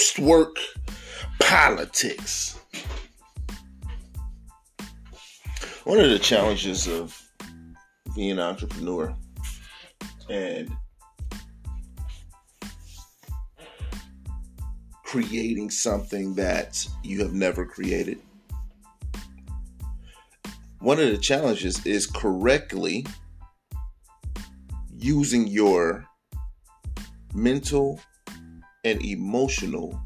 post work politics. One of the challenges of being an entrepreneur and creating something that you have never created. One of the challenges is correctly using your mental and emotional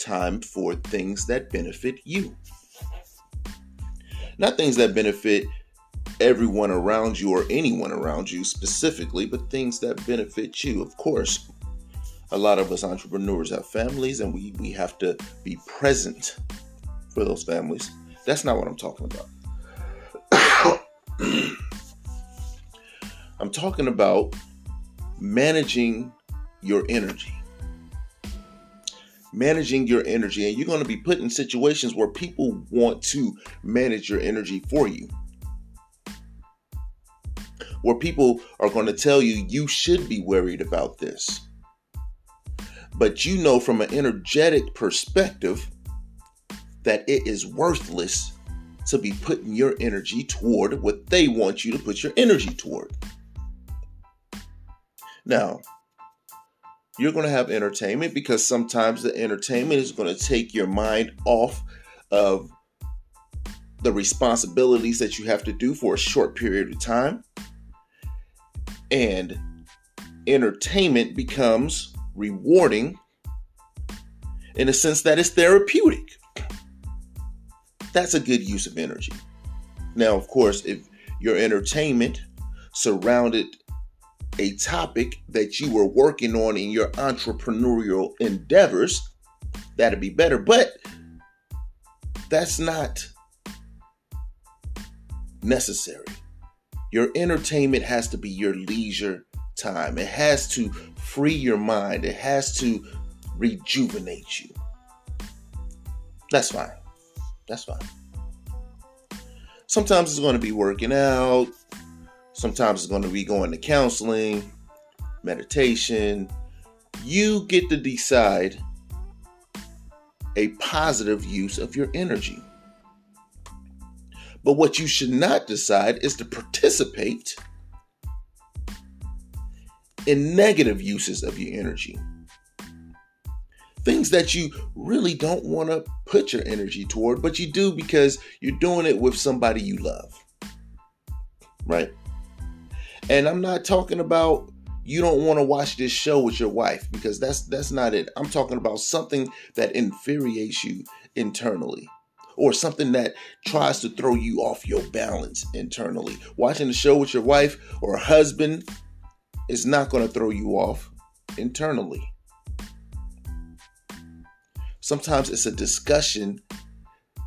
time for things that benefit you. Not things that benefit everyone around you or anyone around you specifically, but things that benefit you. Of course, a lot of us entrepreneurs have families and we, we have to be present for those families. That's not what I'm talking about. I'm talking about managing your energy. Managing your energy, and you're going to be put in situations where people want to manage your energy for you. Where people are going to tell you you should be worried about this but you know from an energetic perspective that it is worthless to be putting your energy toward what they want you to put your energy toward. Now, you're going to have entertainment because sometimes the entertainment is going to take your mind off of the responsibilities that you have to do for a short period of time. And entertainment becomes rewarding in a sense that it's therapeutic. That's a good use of energy. Now, of course, if your entertainment surrounded a topic that you were working on in your entrepreneurial endeavors, that'd be better. But that's not necessary. Your entertainment has to be your leisure time. It has to free your mind. It has to rejuvenate you. That's fine. That's fine. Sometimes it's going to be working out. Sometimes it's going to be going to counseling, meditation. You get to decide a positive use of your energy. But what you should not decide is to participate in negative uses of your energy. Things that you really don't want to put your energy toward, but you do because you're doing it with somebody you love. Right? And I'm not talking about you don't want to watch this show with your wife because that's that's not it. I'm talking about something that infuriates you internally or something that tries to throw you off your balance internally. Watching the show with your wife or husband is not going to throw you off internally. Sometimes it's a discussion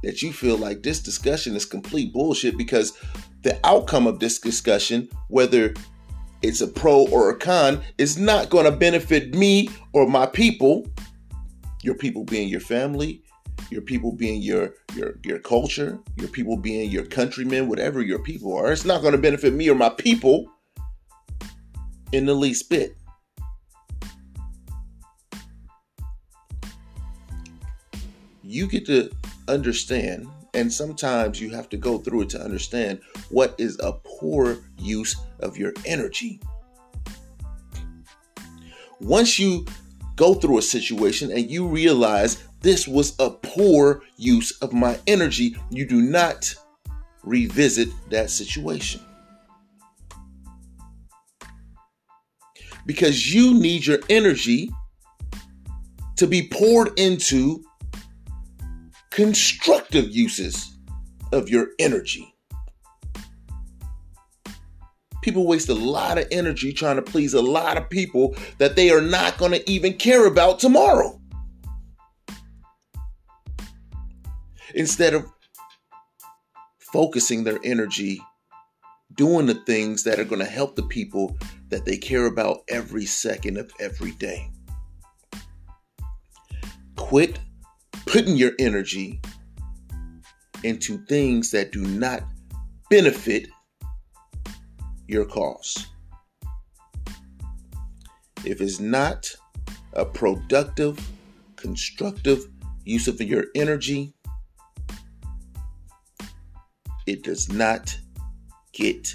that you feel like this discussion is complete bullshit because the outcome of this discussion, whether it's a pro or a con, is not going to benefit me or my people. Your people being your family, your people being your your your culture, your people being your countrymen, whatever your people are. It's not going to benefit me or my people in the least bit. You get to understand, and sometimes you have to go through it to understand what is a poor use of your energy. Once you go through a situation and you realize this was a poor use of my energy, you do not revisit that situation. because you need your energy to be poured into constructive uses of your energy. People waste a lot of energy trying to please a lot of people that they are not going to even care about tomorrow. Instead of focusing their energy doing the things that are going to help the people that they care about every second of every day. Quit putting your energy into things that do not benefit your cause. If it's not a productive constructive use of your energy, it does not get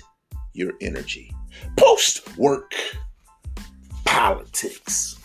your energy. Post work politics.